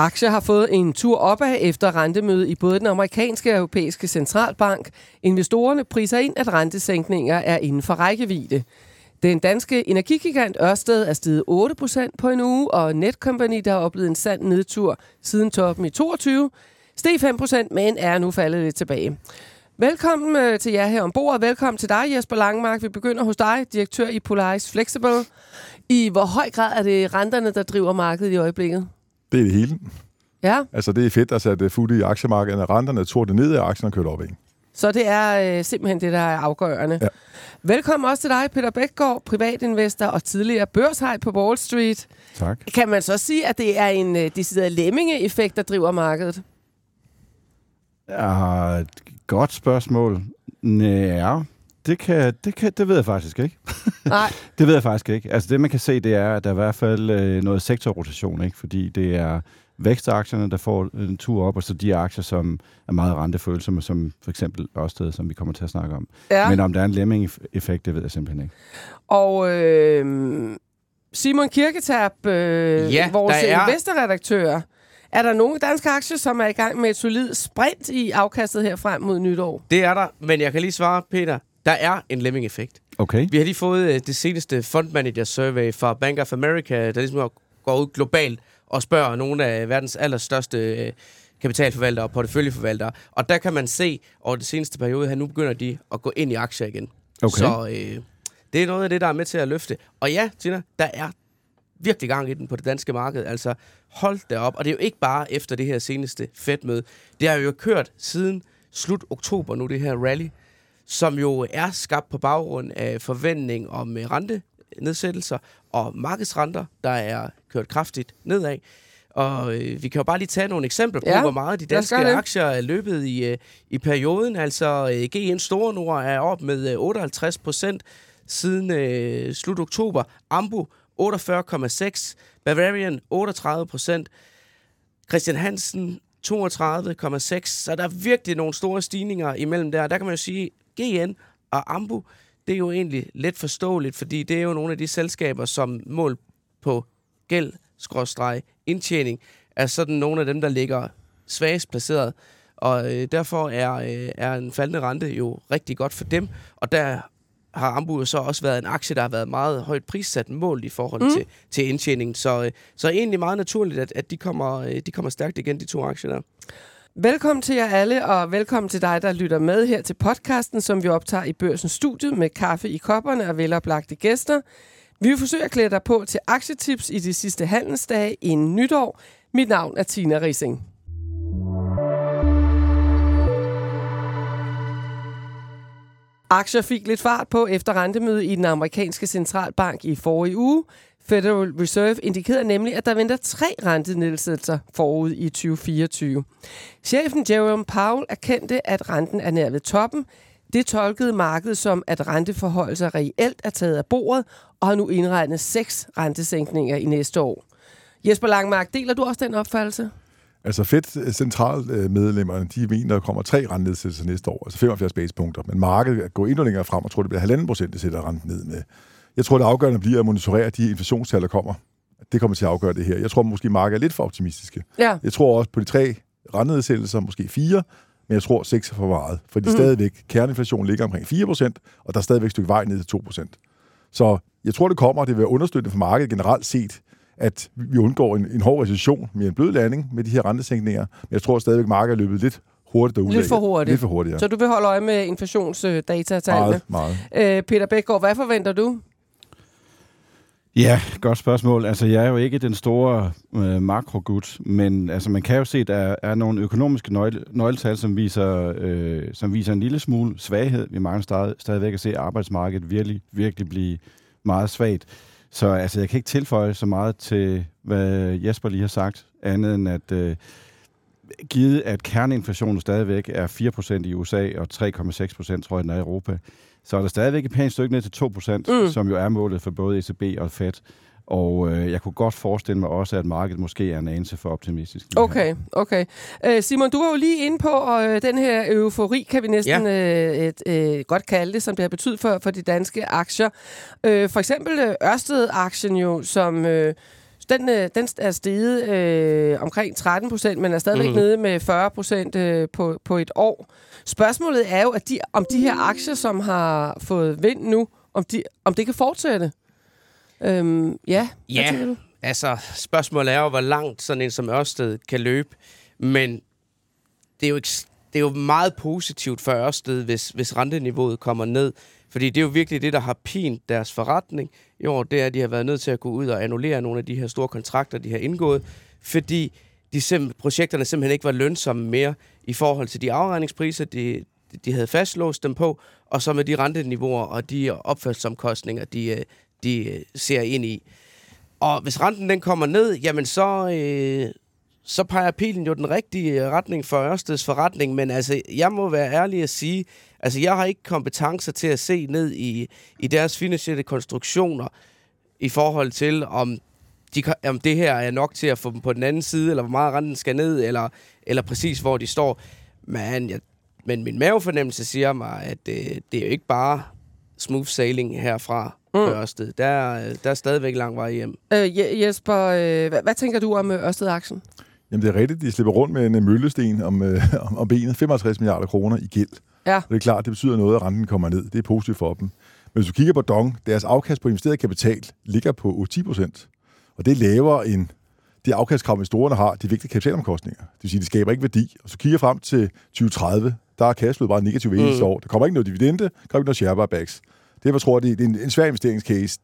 Aktier har fået en tur opad efter rentemødet i både den amerikanske og europæiske centralbank. Investorerne priser ind, at rentesænkninger er inden for rækkevidde. Den danske energigigant Ørsted er steget 8% på en uge, og Netcompany, der har oplevet en sand nedtur siden toppen i 22, steg 5%, men er nu faldet lidt tilbage. Velkommen øh, til jer her ombord. Velkommen til dig, Jesper Langmark. Vi begynder hos dig, direktør i Polaris Flexible. I hvor høj grad er det renterne, der driver markedet i øjeblikket? Det er det hele. Ja, Altså, det er fedt at sætte fod i aktiemarkedet. Renterne tog det ned, og aktierne kørte op igen. så det er øh, simpelthen det, der er afgørende. Ja. Velkommen også til dig, Peter Bækgaard, privatinvestor og tidligere børshej på Wall Street. Tak. Kan man så sige, at det er en øh, decideret lemming-effekt, der driver markedet? Ja, et godt spørgsmål. Ja, det, kan, det, kan, det ved jeg faktisk ikke. Nej. Det ved jeg faktisk ikke. Altså det, man kan se, det er, at der er i hvert fald øh, noget sektorrotation, ikke? fordi det er vækstaktierne, der får en tur op, og så de aktier, som er meget rentefølsomme, som for eksempel Ørsted, som vi kommer til at snakke om. Ja. Men om der er en lemming-effekt, det ved jeg simpelthen ikke. Og øh, Simon Kirketab, øh, Ja, vores er- investorredaktør. Er der nogle danske aktier, som er i gang med et solidt sprint i afkastet her frem mod nytår? Det er der, men jeg kan lige svare, Peter. Der er en lemming-effekt. Okay. Vi har lige fået øh, det seneste fund manager survey fra Bank of America, der ligesom går ud globalt og spørger nogle af verdens allerstørste øh, kapitalforvaltere og porteføljeforvaltere. Og der kan man se over det seneste periode, at nu begynder de at gå ind i aktier igen. Okay. Så øh, det er noget af det, der er med til at løfte. Og ja, Tina, der er virkelig gang i den på det danske marked. Altså, hold da op. Og det er jo ikke bare efter det her seneste Fed-møde. Det har jo kørt siden slut oktober nu, det her rally, som jo er skabt på baggrund af forventning om øh, rentenedsættelser og markedsrenter, der er kørt kraftigt nedad. Og øh, vi kan jo bare lige tage nogle eksempler på, Ja, hvor meget de danske aktier er løbet i, øh, i perioden. Altså øh, GN Store Nord er op med øh, 58 procent siden øh, slut oktober. Ambu 48,6. Bavarian 38 procent. Christian Hansen 32,6. Så der er virkelig nogle store stigninger imellem der. Der kan man jo sige, GN og Ambu, det er jo egentlig let forståeligt, fordi det er jo nogle af de selskaber, som mål på gæld, skråstreg, indtjening, er sådan nogle af dem, der ligger svagest placeret. Og øh, derfor er, øh, er en faldende rente jo rigtig godt for dem. Og der har Ambu så også været en aktie, der har været meget højt prissat mål i forhold mm. til, til indtjeningen. Så, øh, så egentlig meget naturligt, at, at de, kommer, øh, de kommer stærkt igen, de to aktier der. Velkommen til jer alle, og velkommen til dig, der lytter med her til podcasten, som vi optager i Børsens Studie med kaffe i kopperne og veloplagte gæster. Vi vil forsøge at klæde dig på til aktietips i de sidste handelsdage inden nytår. Mit navn er Tina Rising. Aktier fik lidt fart på efter rentemødet i den amerikanske centralbank i forrige uge. Federal Reserve indikerede nemlig, at der venter tre rentenedsættelser forud i 2024. Chefen Jerome Powell erkendte, at renten er nær ved toppen. Det tolkede markedet som, at renteforholdelser reelt er taget af bordet og har nu indregnet seks rentesænkninger i næste år. Jesper Langmark, deler du også den opfattelse? Altså Fed øh, centralmedlemmerne, øh, de mener, der kommer tre rentenedsættelser næste år, altså 75 basepunkter. Men markedet går endnu længere frem og tror, det bliver halvanden procent, det sætter renten ned med. Jeg tror, det afgørende bliver at monitorere de inflationstal, der kommer. Det kommer til at afgøre det her. Jeg tror måske, markedet er lidt for optimistiske. Ja. Jeg tror også på de tre rentenedsættelser, måske fire, men jeg tror seks er for meget. Fordi mm. stadigvæk, kerneinflationen ligger omkring 4 procent, og der er stadigvæk et stykke vej ned til 2 procent. Så jeg tror, det kommer, og det vil være understøttende for markedet generelt set, at vi undgår en, en hård recession med en blød landing med de her rentesænkninger. Men jeg tror stadigvæk, markedet er løbet lidt hurtigt derude. Lidt for hurtigt. Lidt for hurtigt, ja. Så du vil holde øje med inflationsdatatallene. meget, meget. Øh, Peter Bækgaard, hvad forventer du? Ja, godt spørgsmål. Altså, jeg er jo ikke den store øh, makrogud, men altså, man kan jo se, at der er nogle økonomiske nøgle, nøgletal, som viser, øh, som viser en lille smule svaghed. Vi mangler stadig, stadigvæk at se arbejdsmarkedet virkelig, virkelig blive meget svagt. Så altså, jeg kan ikke tilføje så meget til, hvad Jesper lige har sagt, andet end at øh, givet at kerneinflationen stadigvæk er 4% i USA og 3,6% tror jeg, den er i Europa, så er der stadigvæk et pænt stykke ned til 2%, Mm. som jo er målet for både ECB og Fed. Og øh, jeg kunne godt forestille mig også, at markedet måske er en anelse for optimistisk. Okay, okay. Øh, Simon, du var jo lige inde på øh, den her eufori, kan vi næsten øh, et, øh, godt kalde det, som det har betydet for, for de danske aktier. Øh, for eksempel øh, Ørsted-aktien jo, som... Øh, den, øh, den er steget øh, omkring 13 procent, men er stadigvæk mm. Nede med 40 procent øh, på, på et år. Spørgsmålet er jo, at de, om de her aktier, som har fået vind nu, om, de, om det kan fortsætte. Øhm, ja, Ja. du? Altså, spørgsmålet er jo, hvor langt sådan en som Ørsted kan løbe. Men det er jo, ikke, det er jo meget positivt for Ørsted, hvis, hvis renteniveauet kommer ned. Fordi det er jo virkelig det, der har pint deres forretning i år. Det er, at de har været nødt til at gå ud og annullere nogle af de her store kontrakter, de har indgået. Fordi de sim- projekterne simpelthen ikke var lønsomme mere i forhold til de afregningspriser, de, de havde fastlåst dem på, og så med de renteniveauer og de opførselsomkostninger, de, øh, de øh, ser ind i. Og hvis renten den kommer ned, jamen så, øh, så peger pilen jo den rigtige øh, retning for Ørsteds forretning. Men altså, jeg må være ærlig at sige, altså jeg har ikke kompetencer til at se ned i, i deres finansielle konstruktioner i forhold til, om, de, om det her er nok til at få dem på den anden side, eller hvor meget renten skal ned, eller, eller præcis hvor de står. Men, jeg, men min mavefornemmelse siger mig, at øh, det er jo ikke bare smooth sailing herfra mm. for Ørsted. Der, er- der er stadigvæk lang vej hjem. Øh, Je- Jesper, øh, hvad, hvad tænker du om øh, Ørsted-aktien? Jamen, det er rigtigt, de slipper rundt med en øh, møllesten om, øh, om, benet. 55 milliarder kroner i gæld. Ja. Og det er klart, det betyder noget, at renten kommer ned. Det er positivt for dem. Men hvis du kigger på Dong, deres afkast på investeret kapital ligger på 10 procent. Og det er lavere end det afkastkrav, investorerne har, de vigtige kapitalomkostninger. Det vil sige, de skaber ikke værdi. Og så kigger frem til 2030, der er cashflow bare negativt hver eneste Mm. år. Der kommer ikke noget dividende, der kommer ikke noget share buybacks. Derfor tror jeg, det er en, en svær investeringscase.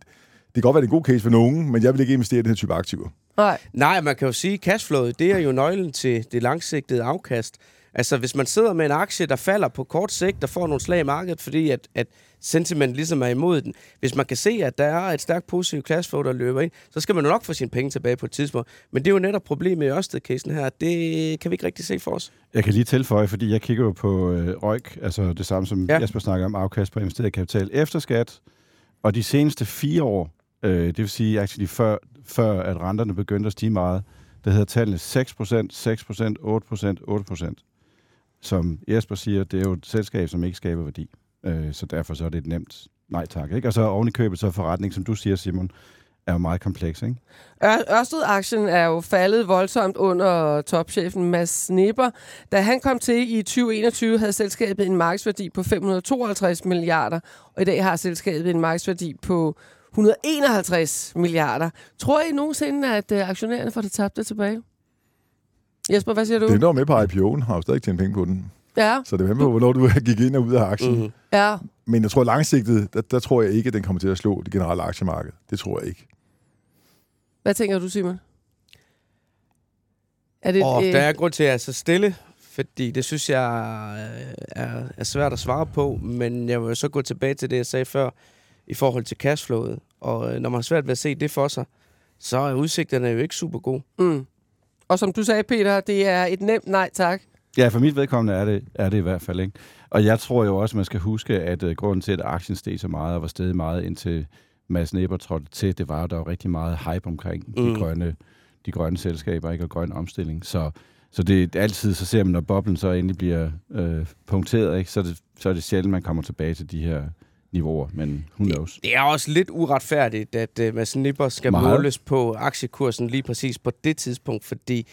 Det kan godt være, det er en god case for nogen, men jeg vil ikke investere i den her type aktiver. Nej. Nej, man kan jo sige, at cashflowet, det er jo nøglen til det langsigtede afkast. Altså, hvis man sidder med en aktie, der falder på kort sigt, der får nogle slag i markedet, fordi at, at sentiment ligesom er imod den. Hvis man kan se, at der er et stærkt positivt cashflow, der løber ind, så skal man jo nok få sine penge tilbage på et tidspunkt. Men det er jo netop problemet i Ørsted-casen her. Det kan vi ikke rigtig se for os. Jeg kan lige tilføje, fordi jeg kigger jo på øh, ROIC, altså det samme som ja. Jesper snakker om, afkast på investeret kapital efter skat. Og de seneste fire år, øh, det vil sige actually før, før at renterne begyndte at stige meget, der hedder tallene 6%, 6%, 8%, 8%. Som Jesper siger, det er jo et selskab, som ikke skaber værdi. Øh, så derfor så er det et nemt nej tak. Ikke? Og så oven i købet, så forretning, som du siger, Simon, er jo meget kompleks. Ikke? Ør- Ørsted-aktien er jo faldet voldsomt under topchefen Mads Snipper. Da han kom til i 2021, havde selskabet en markedsværdi på 552 milliarder, og i dag har selskabet en markedsværdi på 151 milliarder. Tror I nogensinde, at øh, aktionærerne får det tabte tilbage? Jesper, hvad siger du? Der var med på IPO'en, har jo stadig tjent penge på den. Ja, Så det er på, hvornår du gik ind og ud af aktien. Mm. ja. Men jeg tror langsigtet, der, der tror jeg ikke, at den kommer til at slå det generelle aktiemarked. Det tror jeg ikke. Hvad tænker du, Simon? Er det, Og øh, der er grund til at jeg er så stille, fordi det synes jeg øh, er, er svært at svare på, men jeg vil så gå tilbage til det, jeg sagde før, i forhold til cashflowet. Og øh, når man har svært ved at se det for sig, så er udsigterne jo ikke super gode. mm. Og som du sagde, Peter, det er et nemt nej tak. Ja, for mit vedkommende er det, er det i hvert fald. Ikke? Og jeg tror jo også, man skal huske, at uh, grunden til, at aktien steg så meget og var steget meget indtil Mads Nipper trådte til, det var, at der var rigtig meget hype omkring mm. Mm. de, grønne, de grønne selskaber ikke? og grøn omstilling. Så, så det er altid, så ser man, når boblen så endelig bliver øh, punkteret, ikke? Så, er det, så er det sjældent, man kommer tilbage til de her niveauer, men who knows. Det er også lidt uretfærdigt, at uh, Mads Nipper skal Meget. måles på aktiekursen lige præcis på det tidspunkt, fordi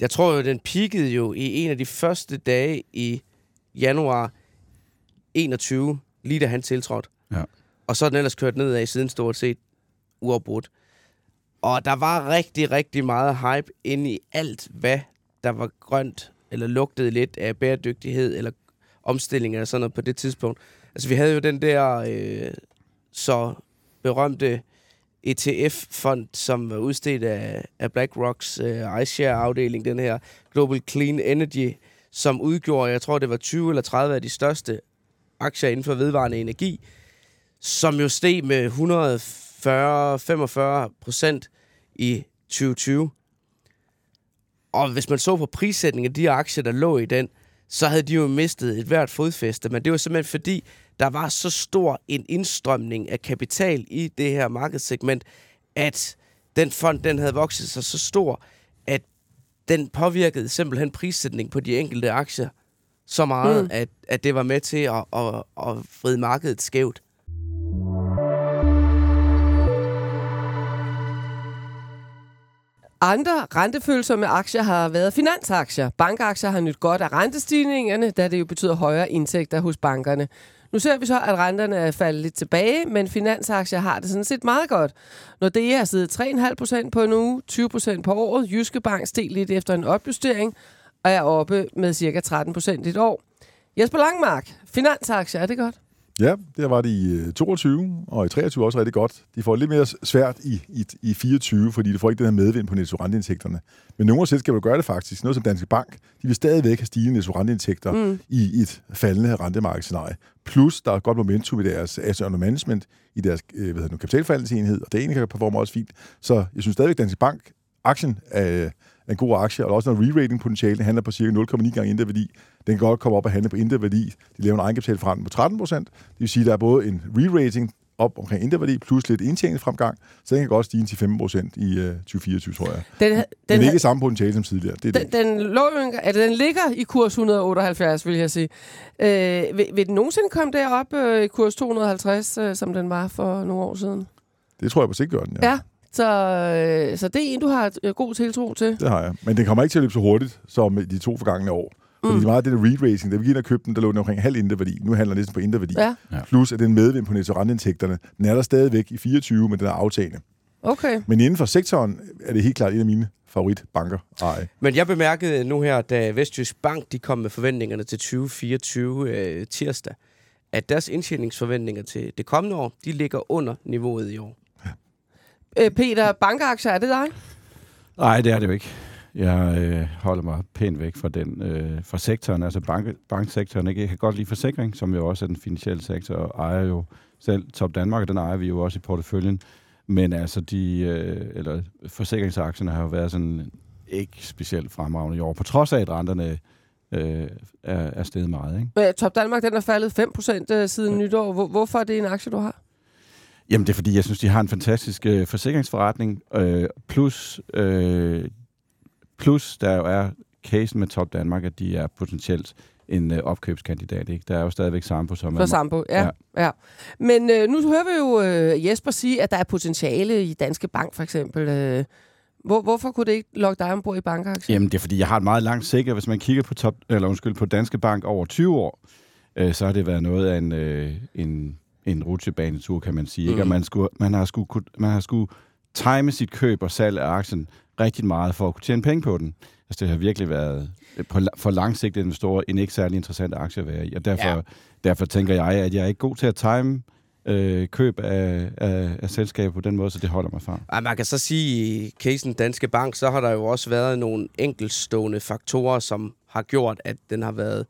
jeg tror jo, den peakede jo i en af de første dage i januar 21, lige da han tiltrådte. Ja. Og så er den ellers kørt nedad siden stort set uafbrudt. Og der var rigtig, rigtig meget hype inde i alt, hvad der var grønt, eller lugtede lidt af bæredygtighed, eller omstilling eller sådan noget på det tidspunkt. Altså, vi havde jo den der øh, så berømte ETF-fond, som var udstedt af, af BlackRocks øh, iShare-afdeling, den her Global Clean Energy, som udgjorde, jeg tror, det var 20 eller 30 af de største aktier inden for vedvarende energi, som jo steg med 140-45 procent i 2020. Og hvis man så på prissætningen af de aktier, der lå i den, så havde de jo mistet et hvert fodfæste. Men det var simpelthen fordi, der var så stor en indstrømning af kapital i det her markedssegment, at den fond den havde vokset sig så stor, at den påvirkede simpelthen prissætningen på de enkelte aktier så meget, mm. at, at det var med til at, at, at vride markedet skævt. Andre rentefølsomme aktier har været finansaktier. Bankaktier har nyt godt af rentestigningerne, da det jo betyder højere indtægter hos bankerne. Nu ser vi så, at renterne er faldet lidt tilbage, men finansaktier har det sådan set meget godt. Når det er siddet 3,5% på en uge, 20% på året, Jyske Bank steg lidt efter en opjustering og er oppe med cirka 13% i et år. Jesper Langmark, finansaktier, er det godt? Ja, det var det i øh, 22, og i 23 også rigtig godt. De får lidt mere svært i, i, i 24, fordi de får ikke den her medvind på netto-renteindtægterne. Men nogle af selskaber gør det faktisk. Noget som Danske Bank, de vil stadigvæk have stigende netto-renteindtægter mm. i et faldende rentemarkedsscenarie. Plus, der er godt momentum i deres asset under management, i deres øh, hvad hedder det, kapitalforvaltningsenhed, og det ene kan performe også fint. Så jeg synes stadigvæk, Danske Bank, aktien er, en god aktie, og der er også noget re-rating potentiale. Den handler på cirka 0,9 gange inderværdi. Den kan godt komme op og handle på inderværdi. De laver en egenkapitalforretning på 13 procent. Det vil sige, at der er både en re-rating op omkring inderværdi, plus lidt indtjeningsfremgang, så den kan godt stige til 15 procent i uh, 2024, tror jeg. Den, den, den er ikke samme potentiale som tidligere. Det er den, det. Den, lå, altså, den ligger i kurs 178, vil jeg sige. Øh, vil, vil den nogensinde komme derop øh, i kurs 250, øh, som den var for nogle år siden? Det tror jeg på sigt gør den, ja. ja. Så, øh, så det er en, du har øh, god tiltro til? Det har jeg. Men den kommer ikke til at løbe så hurtigt som de to forgangne år. Fordi mm. meget af det der read-racing, da vi gik ind og købte den, der lå den omkring halv inderværdi. Nu handler den næsten på inderværdi. Ja. Ja. Plus at den medvind på netto-renteindtægterne, den er der stadigvæk i 24, men den er aftagende. Okay. Men inden for sektoren er det helt klart en af mine favoritbanker. Ej. Men jeg bemærkede nu her, da Vestjysk Bank de kom med forventningerne til 2024 øh, tirsdag, at deres indtjeningsforventninger til det kommende år, de ligger under niveauet i år. Øh, Peter, bankaktier, er det dig? Nej, det er det jo ikke. Jeg øh, holder mig pænt væk fra den øh, fra sektoren, altså bank, banksektoren. Ikke? Jeg kan godt lide forsikring, som jo også er den finansielle sektor, og ejer jo selv Top Danmark, og den ejer vi jo også i porteføljen. Men altså, de, øh, eller forsikringsaktierne har jo været sådan ikke specielt fremragende i år, på trods af, at renterne øh, er, er steget meget. Ikke? Men Top Danmark, den er faldet 5% øh, siden ja. nytår. Hvor, hvorfor er det en aktie, du har? Jamen, det er fordi, jeg synes, de har en fantastisk øh, forsikringsforretning, øh, plus, øh, plus der jo er casen med Top Danmark, at de er potentielt en øh, opkøbskandidat. Ikke? Der er jo stadigvæk Sampo, som For. Sampo, ja. ja. ja. Men øh, nu hører vi jo øh, Jesper sige, at der er potentiale i Danske Bank, for eksempel. Øh, hvor, hvorfor kunne det ikke lokke dig ombord i bankaktier? Jamen, det er fordi, jeg har et meget langt sikker. Hvis man kigger på, top, eller undskyld, på Danske Bank over 20 år, øh, så har det været noget af en, øh, en en rutsjebanetur, kan man sige. Mm. Ikke? Og mm. man, skulle, man, har skulle, man har skulle time sit køb og salg af aktien rigtig meget for at kunne tjene penge på den. Altså, det har virkelig været på, for langsigtede investorer en ikke særlig interessant aktie at være i. Og derfor, ja. derfor tænker jeg, at jeg er ikke god til at time øh, køb af, af, af selskaber på den måde, så det holder mig fra. Ja, man kan så sige, i casen Danske Bank, så har der jo også været nogle enkeltstående faktorer, som har gjort, at den har været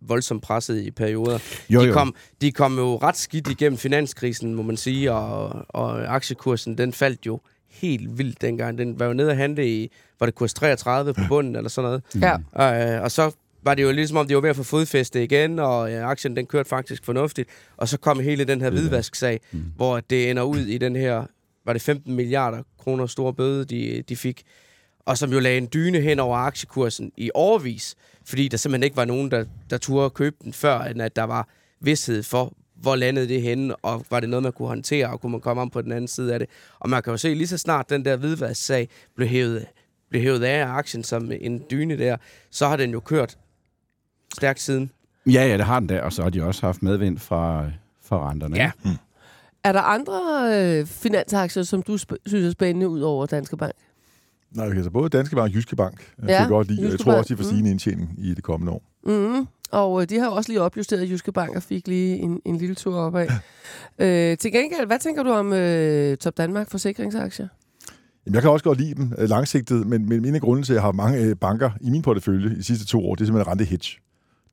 voldsomt presset i perioder. Jo, de, kom, de kom jo ret skidt igennem finanskrisen, må man sige, og, og aktiekursen, den faldt jo helt vildt dengang. Den var jo nede at handle i, var det kurs 33 på bunden, eller sådan noget. Ja. Og, øh, og så var det jo ligesom om, de var ved at få fodfæste igen, og ja, aktien den kørte faktisk fornuftigt. Og så kom hele den her hvidvasksag, mm. hvor det ender ud i den her, var det 15 milliarder kroner store bøde, de, de fik, og som jo lagde en dyne hen over aktiekursen i overvis fordi der simpelthen ikke var nogen, der, der turde købe den, før end at der var vidshed for, hvor landede det henne, og var det noget, man kunne håndtere, og kunne man komme om på den anden side af det. Og man kan jo se, lige så snart den der hvidvasksag blev hævet, blev hævet af aktien som en dyne der, så har den jo kørt stærkt siden. Ja, ja, det har den der, og så har de også haft medvind fra, fra renterne. Ja. Hmm. Er der andre øh, finansaktier, som du sp- synes er spændende ud over Danske Bank? Nej, altså både Danske Bank og Jyske Bank. Jeg, ja, godt lide. jeg tror også, de får stigende mm. indtjening i det kommende år. Mm. Og øh, de har også lige opjusteret Jyske Bank og fik lige en, en lille tur opad. øh, til gengæld, hvad tænker du om øh, Top Danmark forsikringsaktier? Jamen, jeg kan også godt lide dem øh, langsigtet, men, men en af grunden til, at jeg har mange øh, banker i min portefølje i de sidste to år, det er simpelthen rente hedge.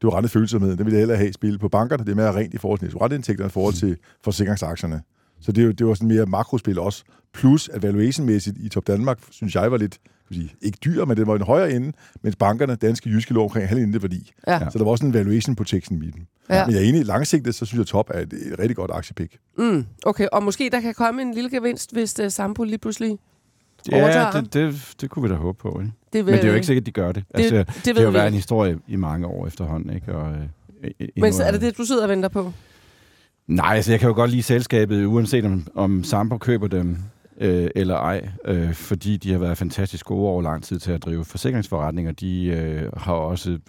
Det var rentefølsomhed. Det vil jeg hellere have spillet på bankerne. Det er mere rent i forhold til renteindtægterne i forhold til forsikringsaktierne. Så det, er jo, det var sådan mere makrospil også. Plus, at valuation-mæssigt i Top Danmark, synes jeg var lidt, sige, ikke dyr, men det var en højere ende, mens bankerne, danske jyske lå omkring halv ende værdi. Ja. Så der var også en valuation protection i dem. Ja. Men jeg er enig, langsigtet, så synes jeg, Top er et, et rigtig godt aktiepick. Mm, okay, og måske der kan komme en lille gevinst, hvis uh, Sampo lige pludselig Ja, det, det, det kunne vi da håbe på. Ikke? Det vil, Men det er jo ikke sikkert, at de gør det. det altså, det, det, det har jo været en historie i mange år efterhånden. Ikke? Og, øh, Men så er det det, du sidder og venter på? Nej, altså jeg kan jo godt lide selskabet, uanset om, om Sampo køber dem øh, eller ej, øh, fordi de har været fantastisk gode over lang tid til at drive forsikringsforretninger. De øh, har også øh,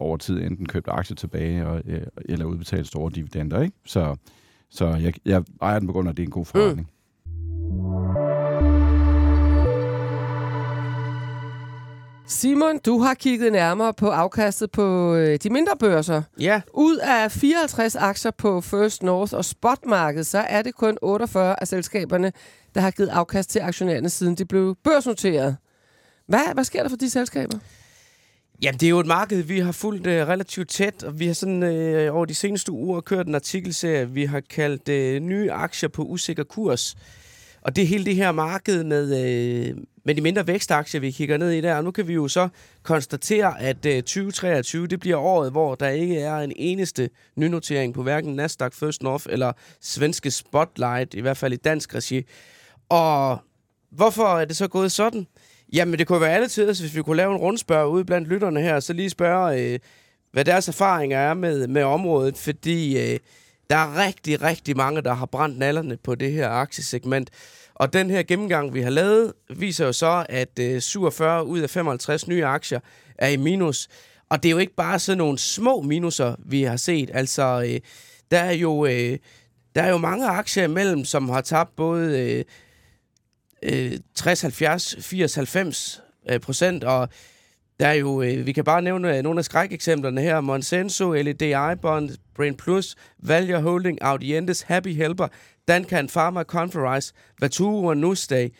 over tid enten købt aktier tilbage og, øh, eller udbetalt store dividender. Ikke? Så, så jeg, jeg ejer den på grund af, at det er en god forretning. Mm. Simon, du har kigget nærmere på afkastet på øh, de mindre børser. Ja, Ud af 54 aktier på First North og spotmarkedet, så er det kun 48 af selskaberne, der har givet afkast til aktionærerne, siden de blev børsnoteret. Hvad, hvad sker der for de selskaber? Jamen, det er jo et marked, vi har fulgt øh, relativt tæt, og vi har sådan øh, over de seneste uger kørt en artikelserie, vi har kaldt øh, nye aktier på usikker kurs. Og det er hele det her marked med, øh, med de mindre vækstaktier, vi kigger ned i der. Og nu kan vi jo så konstatere, at øh, 2023, det bliver året, hvor der ikke er en eneste nynotering på hverken Nasdaq First North eller svenske Spotlight, i hvert fald i dansk regi. Og hvorfor er det så gået sådan? Jamen, det kunne være alle tider, hvis vi kunne lave en rundspørg ude blandt lytterne her, så lige spørge, øh, hvad deres erfaringer er med, med området, fordi øh, der er rigtig, rigtig mange, der har brændt nallerne på det her aktiesegment. Og den her gennemgang, vi har lavet, viser jo så, at øh, 47 ud af 55 nye aktier er i minus. Og det er jo ikke bare sådan nogle små minuser, vi har set. Altså, øh, der er jo... Øh, der er jo mange aktier imellem, som har tabt både øh, øh, 60, 70, 80, 90 øh, procent, og der er jo, øh, vi kan bare nævne øh, nogle af skrækeksemplerne her. Monsenso, LEDI Bond, Brain Plus, Value Holding, Audientes, Happy Helper, Dankan Pharma, Conferise, Vatu og Nusdag.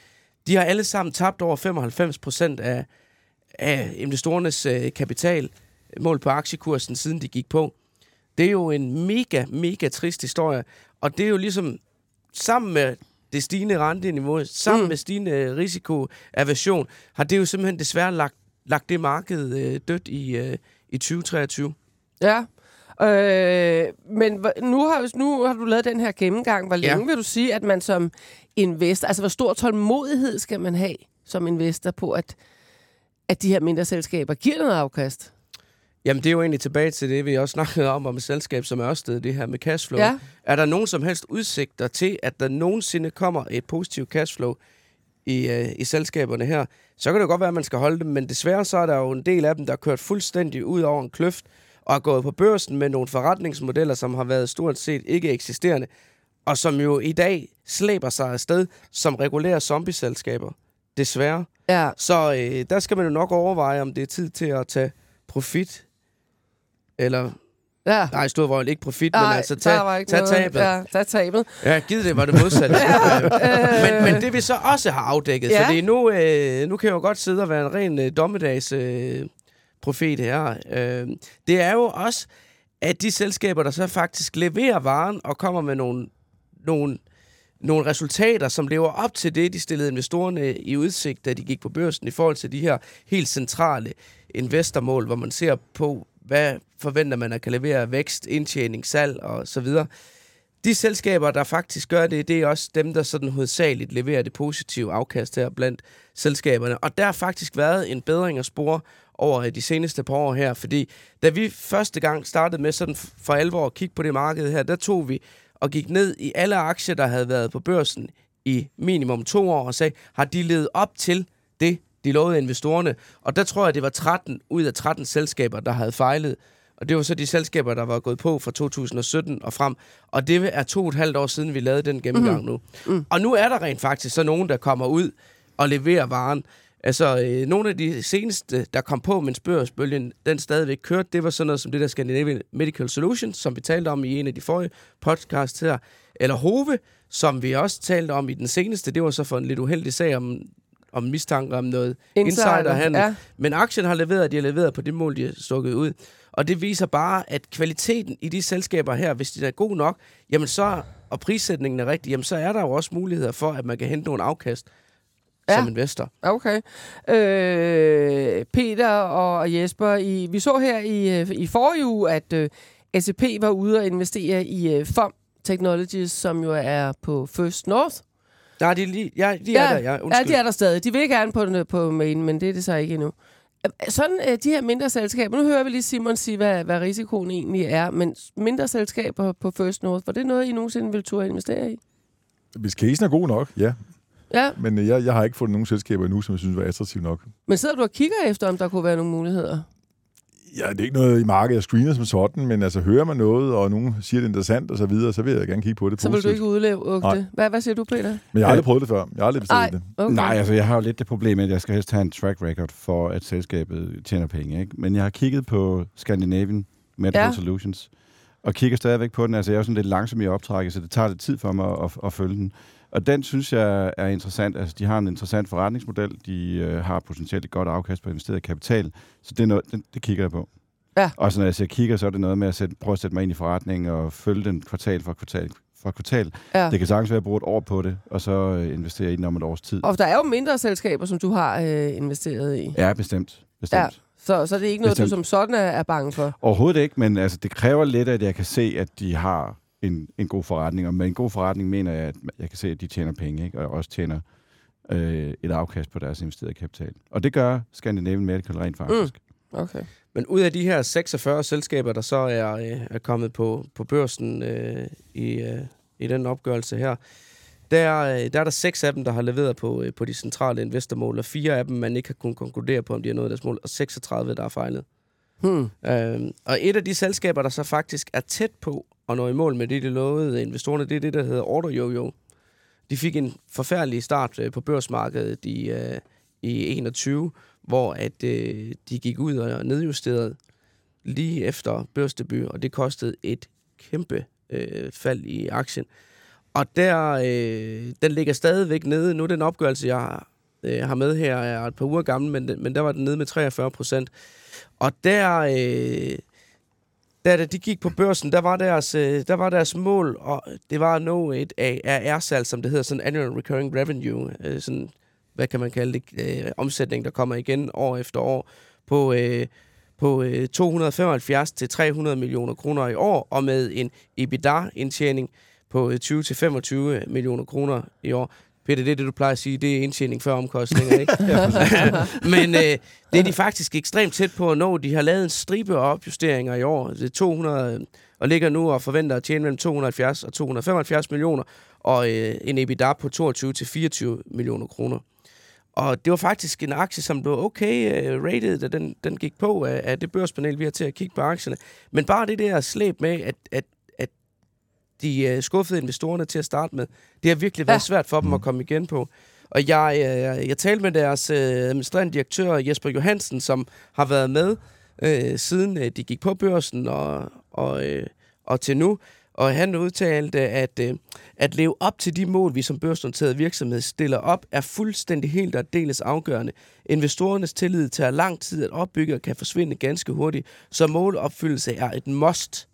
De har alle sammen tabt over 95 procent af, af investorernes øh, kapital mål på aktiekursen, siden de gik på. Det er jo en mega, mega trist historie, og det er jo ligesom sammen med det stigende renteniveau, sammen Mm. mm. med stigende risikoaversion, har det jo simpelthen desværre lagt, lagt det marked øh, dødt i, øh, i 2023. Ja. Øh, men nu har, nu har du lavet den her gennemgang. Hvor Ja. længe vil du sige, at man som investor... Altså, hvor stor tålmodighed skal man have som investor på, at, at de her mindre selskaber giver noget afkast? Jamen, det er jo egentlig tilbage til det, vi også snakkede om, om et selskab som Ørsted, det her med cashflow. Ja. Er der nogen som helst udsigter til, at der nogensinde kommer et positivt cashflow i, øh, i selskaberne her, så kan det godt være, at man skal holde dem, men desværre så er der jo en del af dem, der er kørt fuldstændig ud over en kløft, og er gået på børsen med nogle forretningsmodeller, som har været stort set ikke eksisterende, og som jo i dag slæber sig afsted som regulære zombie-selskaber. Desværre. Ja. Så øh, der skal man jo nok overveje, om det er tid til at tage profit, eller Ja. Nej, stod hvor ikke profit, men altså tag, tag noget. tabet. Ja. Ja, tag tabet. ja, givet det var det modsatte. men, men det vi så også har afdækket, Ja. ja. fordi nu, øh, nu kan jeg jo godt sidde og være en ren øh, dommedags øh, profet her. Øh, det er jo også, at de selskaber, der så faktisk leverer varen og kommer med nogle, nogle, nogle resultater, som lever op til det, de stillede investorerne i udsigt, da de gik på børsen, i forhold til de her helt centrale investormål, hvor man ser på, hvad forventer man at kan levere vækst, indtjening, salg og så videre. De selskaber, der faktisk gør det, det er også dem, der sådan hovedsageligt leverer det positive afkast her blandt selskaberne. Og der har faktisk været en bedring at spore over de seneste par år her, fordi da vi første gang startede med sådan for alvor at kigge på det marked her, der tog vi og gik ned i alle aktier, der havde været på børsen i minimum to år, og sagde, har de levet op til det, de lovede investorerne? Og der tror jeg, det var 13 ud af 13 selskaber, der havde fejlet. Og det var så de selskaber, der var gået på fra 2017 og frem. Og det er to og et halvt år siden, vi lavede den gennemgang nu. Mm. Og nu er der rent faktisk så nogen, der kommer ud og leverer varen. Altså, øh, nogle af de seneste, der kom på, mens børsbølgen den stadigvæk kørte, det var sådan noget som det der Scandinavian Medical Solutions, som vi talte om i en af de forrige podcasts her. Eller Hove, som vi også talte om i den seneste. Det var så for en lidt uheldig sag om, om mistanke om noget Insider, insiderhandel. ja. Men aktien har leveret, de har leveret på det mål, de har stukket ud. Og det viser bare, at kvaliteten i de selskaber her, hvis de er god nok, jamen så, og prissætningen er rigtig, jamen så er der jo også muligheder for, at man kan hente nogle afkast Ja. som investor. Okay. Øh, Peter og Jesper, I, vi så her i, øh, i forrige uge, at øh, SAP var ude og investere i øh, FOM Technologies, som jo er på First North. Nej, de, lige, ja, de er der, ja. ja, Undskyld. de er der stadig. De vil gerne på, den, på main, men det er det så ikke endnu. Øh, Sådan øh, de her mindre selskaber, nu hører vi lige Simon sige, hvad, hvad risikoen egentlig er, men mindre selskaber på First North, var det noget, I nogensinde ville turde investere i? Hvis casen er god nok, ja. Ja, Men øh, jeg, jeg har ikke fundet nogen selskaber endnu, som jeg synes var attraktive nok. men sidder du og kigger efter, om der kunne være nogle muligheder? Ja, det er ikke noget i markedet, jeg screener som sådan, men altså hører man noget, og nogen siger, det er interessant og så videre, så vil jeg gerne kigge på det Så vil du positivt. ikke udleve det. Hvad, hvad siger du, Peter? Men jeg har aldrig prøvet det før. Jeg har aldrig bestilt Nej, det. okay. Nej, altså jeg har jo lidt det problem, at jeg skal helst have en track record for, at selskabet tjener penge. Ikke? Men jeg har kigget på Scandinavian Medical ja. Solutions, og kigger stadigvæk på den. Altså jeg er jo sådan lidt langsom i optrækket, så det tager lidt tid for mig at, at, at følge den. Og den synes jeg er interessant. Altså de har en interessant forretningsmodel. De øh, har potentielt et godt afkast på investeret kapital. Så det, er noget, det, det kigger jeg på. Ja. Og så når jeg siger kigger, så er det noget med at sætte, prøve at sætte mig ind i forretningen og følge den kvartal for kvartal for kvartal. Ja. Det kan sagtens være at bruge et år på det, og så øh, investere i den om et års tid. Og der er jo mindre selskaber, som du har øh, investeret i. Ja, bestemt. bestemt. Ja. Ja. Så, så det er ikke noget, Bestemt. du som sådan er, er bange for. Overhovedet ikke, men altså, det kræver lidt, at jeg kan se, at de har en, en god forretning. Og med en god forretning mener jeg, at jeg kan se, at de tjener penge, ikke? og også tjener øh, et afkast på deres investerede kapital. Og det gør Scandinavian Medical rent faktisk. Mm. Okay. Men ud af de her 46 selskaber, der så er, øh, er kommet på, på børsen øh, i, øh, i den opgørelse her, der, øh, der er der seks af dem, der har leveret på, øh, på de centrale investormål, og fire af dem, man ikke har kunnet konkludere på, om de har nået deres mål, og 36, der er fejlet. Hmm. Øhm, og et af de selskaber, der så faktisk er tæt på og når i mål med det, de lovede investorerne, det er det, der hedder Order Yo-Yo. De fik en forfærdelig start øh, på børsmarkedet i, øh, i 21, hvor at øh, de gik ud og nedjusterede lige efter børsdebut, og det kostede et kæmpe øh, fald i aktien. Og der, øh, den ligger stadigvæk nede. Nu er den opgørelse, jeg har, øh, har med her, er et par uger gammel, men, men der var den nede med 43 procent. Og der, øh, da de gik på børsen, der var deres, øh, der var deres mål, og det var at nå et ARR-salg, som det hedder, sådan Annual Recurring Revenue, øh, sådan, hvad kan man kalde det, øh, omsætning, der kommer igen år efter år, på, øh, på øh, 275 til 300 millioner kroner i år, og med en EBITDA-indtjening på øh, 20 til 25 millioner kroner i år. Peter, det er det, du plejer at sige, det er indtjening før omkostninger, ikke? Men øh, det er de faktisk ekstremt tæt på at nå. De har lavet en stribe af opjusteringer i år. Det er 200, og ligger nu og forventer at tjene mellem 270 og 275 millioner, og øh, en EBITDA på 22 til 24 millioner kroner. Og det var faktisk en aktie, som blev okay uh, rated, da den, den gik på af, af det børspanel, vi har til at kigge på aktierne. Men bare det der slæb med, at, at, at de uh, skuffede investorerne til at starte med, det har virkelig været Ja. svært for dem at komme igen på. Og jeg, øh, jeg talte med deres øh, administrerende direktør, Jesper Johansen, som har været med øh, siden øh, de gik på børsen og, og, øh, og til nu. Og han udtalte, at øh, at leve op til de mål, vi som børsnoteret virksomhed stiller op, er fuldstændig helt og deles afgørende. Investorernes tillid tager lang tid at opbygge og kan forsvinde ganske hurtigt, så målopfyldelse er et must.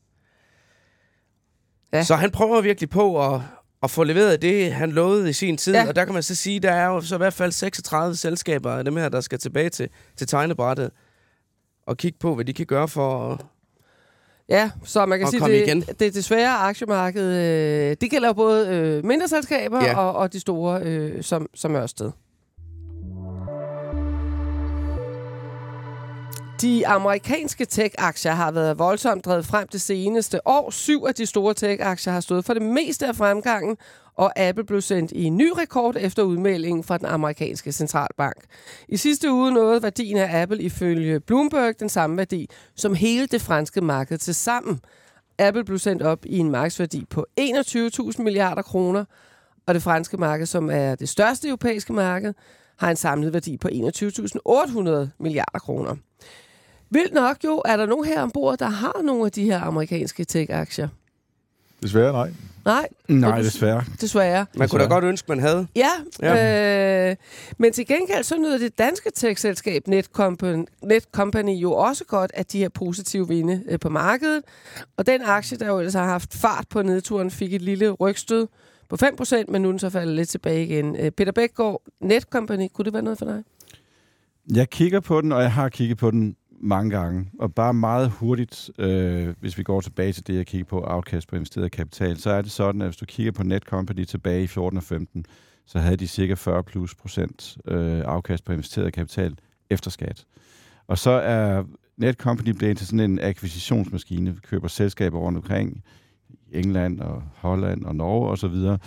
Ja. Så han prøver virkelig på at, at få leveret det, han lovede i sin tid. Ja. Og der kan man så sige, der er jo så i hvert fald 36 selskaber af dem her, der skal tilbage til, til tegnebrættet og kigge på, hvad de kan gøre for at Ja, så man kan sige, det, igen. det desværre aktiemarked, øh, det gælder både øh, mindre selskaber Ja. og, og de store, øh, som, som Ørsted. De amerikanske tech-aktier har været voldsomt drevet frem det seneste år. Syv af de store tech-aktier har stået for det meste af fremgangen, og Apple blev sendt i en ny rekord efter udmeldingen fra den amerikanske centralbank. I sidste uge nåede værdien af Apple ifølge Bloomberg den samme værdi som hele det franske marked til sammen. Apple blev sendt op i en markedsværdi på 21.000 milliarder kroner, og det franske marked, som er det største europæiske marked, har en samlet værdi på 21.800 milliarder kroner. Vildt nok jo, er der nogen her ombord, der har nogle af de her amerikanske tech-aktier? Desværre nej. Nej, Nej, du- desværre. desværre. Man kunne da godt ønske, man havde. Ja, ja. Øh, men til gengæld så nyder det danske tech-selskab Netcompany, Netcompany jo også godt af de her positive vinde øh, på markedet. Og den aktie, der jo ellers har haft fart på nedturen, fik et lille rygstød på 5%, men nu er den så faldet lidt tilbage igen. Øh, Peter Bækgaard, Netcompany, kunne det være noget for dig? Jeg kigger på den, og jeg har kigget på den mange gange. Og bare meget hurtigt, øh, hvis vi går tilbage til det, jeg kigger på, afkast på investeret kapital, så er det sådan, at hvis du kigger på Netcompany tilbage i 14 og 15, så havde de cirka 40 plus procent øh, afkast på investeret kapital efter skat. Og så er Netcompany blevet til sådan en akquisitionsmaskine. Vi køber selskaber rundt omkring i England og Holland og Norge osv. Og,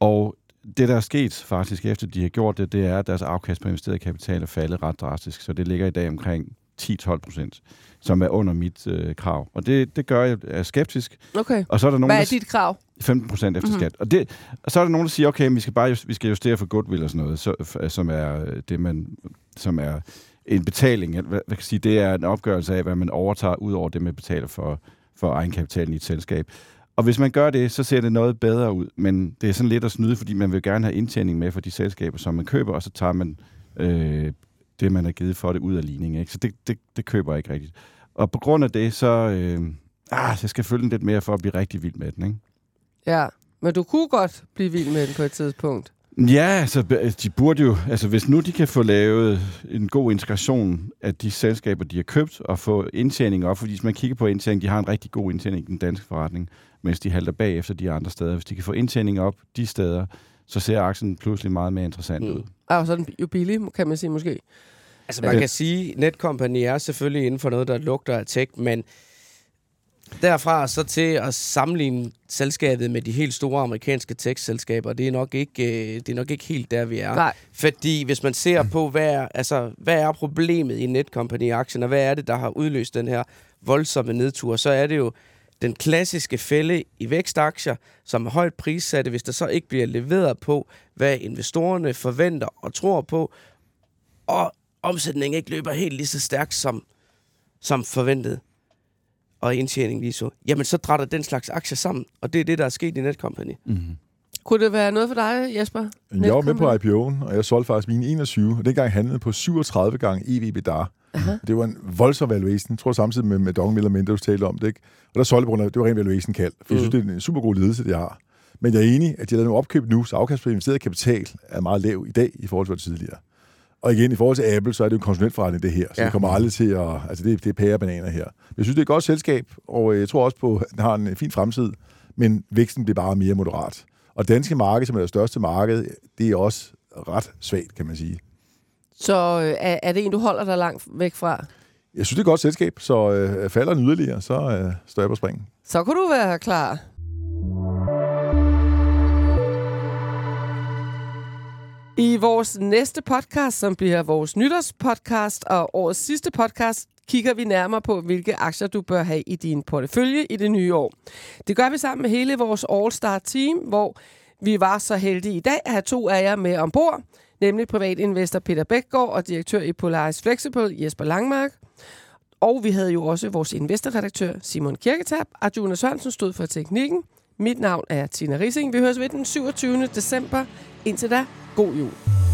og det, der er sket faktisk, efter de har gjort det, det er, at deres afkast på investeret kapital er faldet ret drastisk. Så det ligger i dag omkring 10-12 procent, som er under mit øh, krav. Og det, det gør jeg er skeptisk. Okay. Og så er der nogen, Hvad er der, dit krav? 15 procent efter Mhm. skat. Og, det, og så er der nogen, der siger, okay, vi skal bare vi skal justere for goodwill og sådan noget, så, som er øh, det, man, som er en betaling. Hvad, hvad kan jeg sige, det er en opgørelse af, hvad man overtager ud over det, man betaler for, for egenkapitalen i et selskab. Og hvis man gør det, så ser det noget bedre ud. Men det er sådan lidt at snyde, fordi man vil gerne have indtjening med for de selskaber, som man køber, og så tager man øh, det, man har givet for det ud af ligningen. Ikke? Så det, det, det køber jeg ikke rigtigt. Og på grund af det, så... Øh, ah, jeg skal følge den lidt mere for at blive rigtig vild med den, ikke? Ja, men du kunne godt blive vild med den på et tidspunkt. Ja, altså, be- de burde jo, altså hvis nu de kan få lavet en god integration af de selskaber, de har købt, og få indtjening op, fordi hvis man kigger på indtjening, de har en rigtig god indtjening i den danske forretning, mens de halter bag efter de andre steder. Hvis de kan få indtjening op de steder, så ser aktien pludselig meget mere interessant Mm. ud. Og så er den jo billig, kan man sige måske. Altså man Ja. kan sige, Netcompany er selvfølgelig inden for noget, der lugter af tech, men derfra så til at sammenligne selskabet med de helt store amerikanske tech-selskaber, det er nok ikke, øh, det er nok ikke helt der, vi er. Nej. Fordi hvis man ser på, hvad er, altså, hvad er problemet i Netcompany-aktien, og hvad er det, der har udløst den her voldsomme nedtur, så er det jo den klassiske fælde i vækstaktier, som er højt prissatte, hvis der så ikke bliver leveret på, hvad investorerne forventer og tror på, og omsætningen ikke løber helt lige så stærkt som, som forventet, og indtjening lige så, jamen så drætter den slags aktier sammen, og det er det, der er sket i Netcompany. Mm-hmm. Kunne det være noget for dig, Jesper? Jeg var med på? IPO'en, og jeg solgte faktisk mine 21, og dengang handlede på 37 gange EV-EBITDA. Aha. Det var en voldsom valuation. Jeg tror samtidig med, med Dong Miller Mendes talte om det, ikke? Og der solgte på grund af, det var ren valuation kald. For jeg synes, det er en super god ledelse, de har. Men jeg er enig, at de har lavet nogle opkøb nu, så afkast på investeret kapital er meget lav i dag i forhold til, det tidligere. Og igen, i forhold til Apple, så er det jo en konsulentforretning, det her. Så ja. Det kommer aldrig til at... Altså, det, det er pære og bananer her. Jeg synes, det er et godt selskab, og øh, jeg tror også på, at den har en fin fremtid, men væksten bliver bare mere moderat. Og danske marked, som er det største marked, det er også ret svagt, kan man sige. Så øh, er, er det en, du holder dig langt væk fra? Jeg synes, det er et godt selskab, så øh, falder den yderligere, så øh, står jeg på springen. Så kunne du være klar. I vores næste podcast, som bliver vores nytårspodcast og årets sidste podcast, kigger vi nærmere på, hvilke aktier du bør have i din portefølje i det nye år. Det gør vi sammen med hele vores All-Star team, hvor vi var så heldige i dag at have to af jer med ombord, nemlig privatinvestor Peter Bækgaard og direktør i Polaris Flexible Jesper Langmark. Og vi havde jo også vores investorredaktør Simon Kirketab. Arjuna Sørensen stod for teknikken. Mit navn er Tina Rising. Vi høres ved den 27. december. Indtil da, god jul.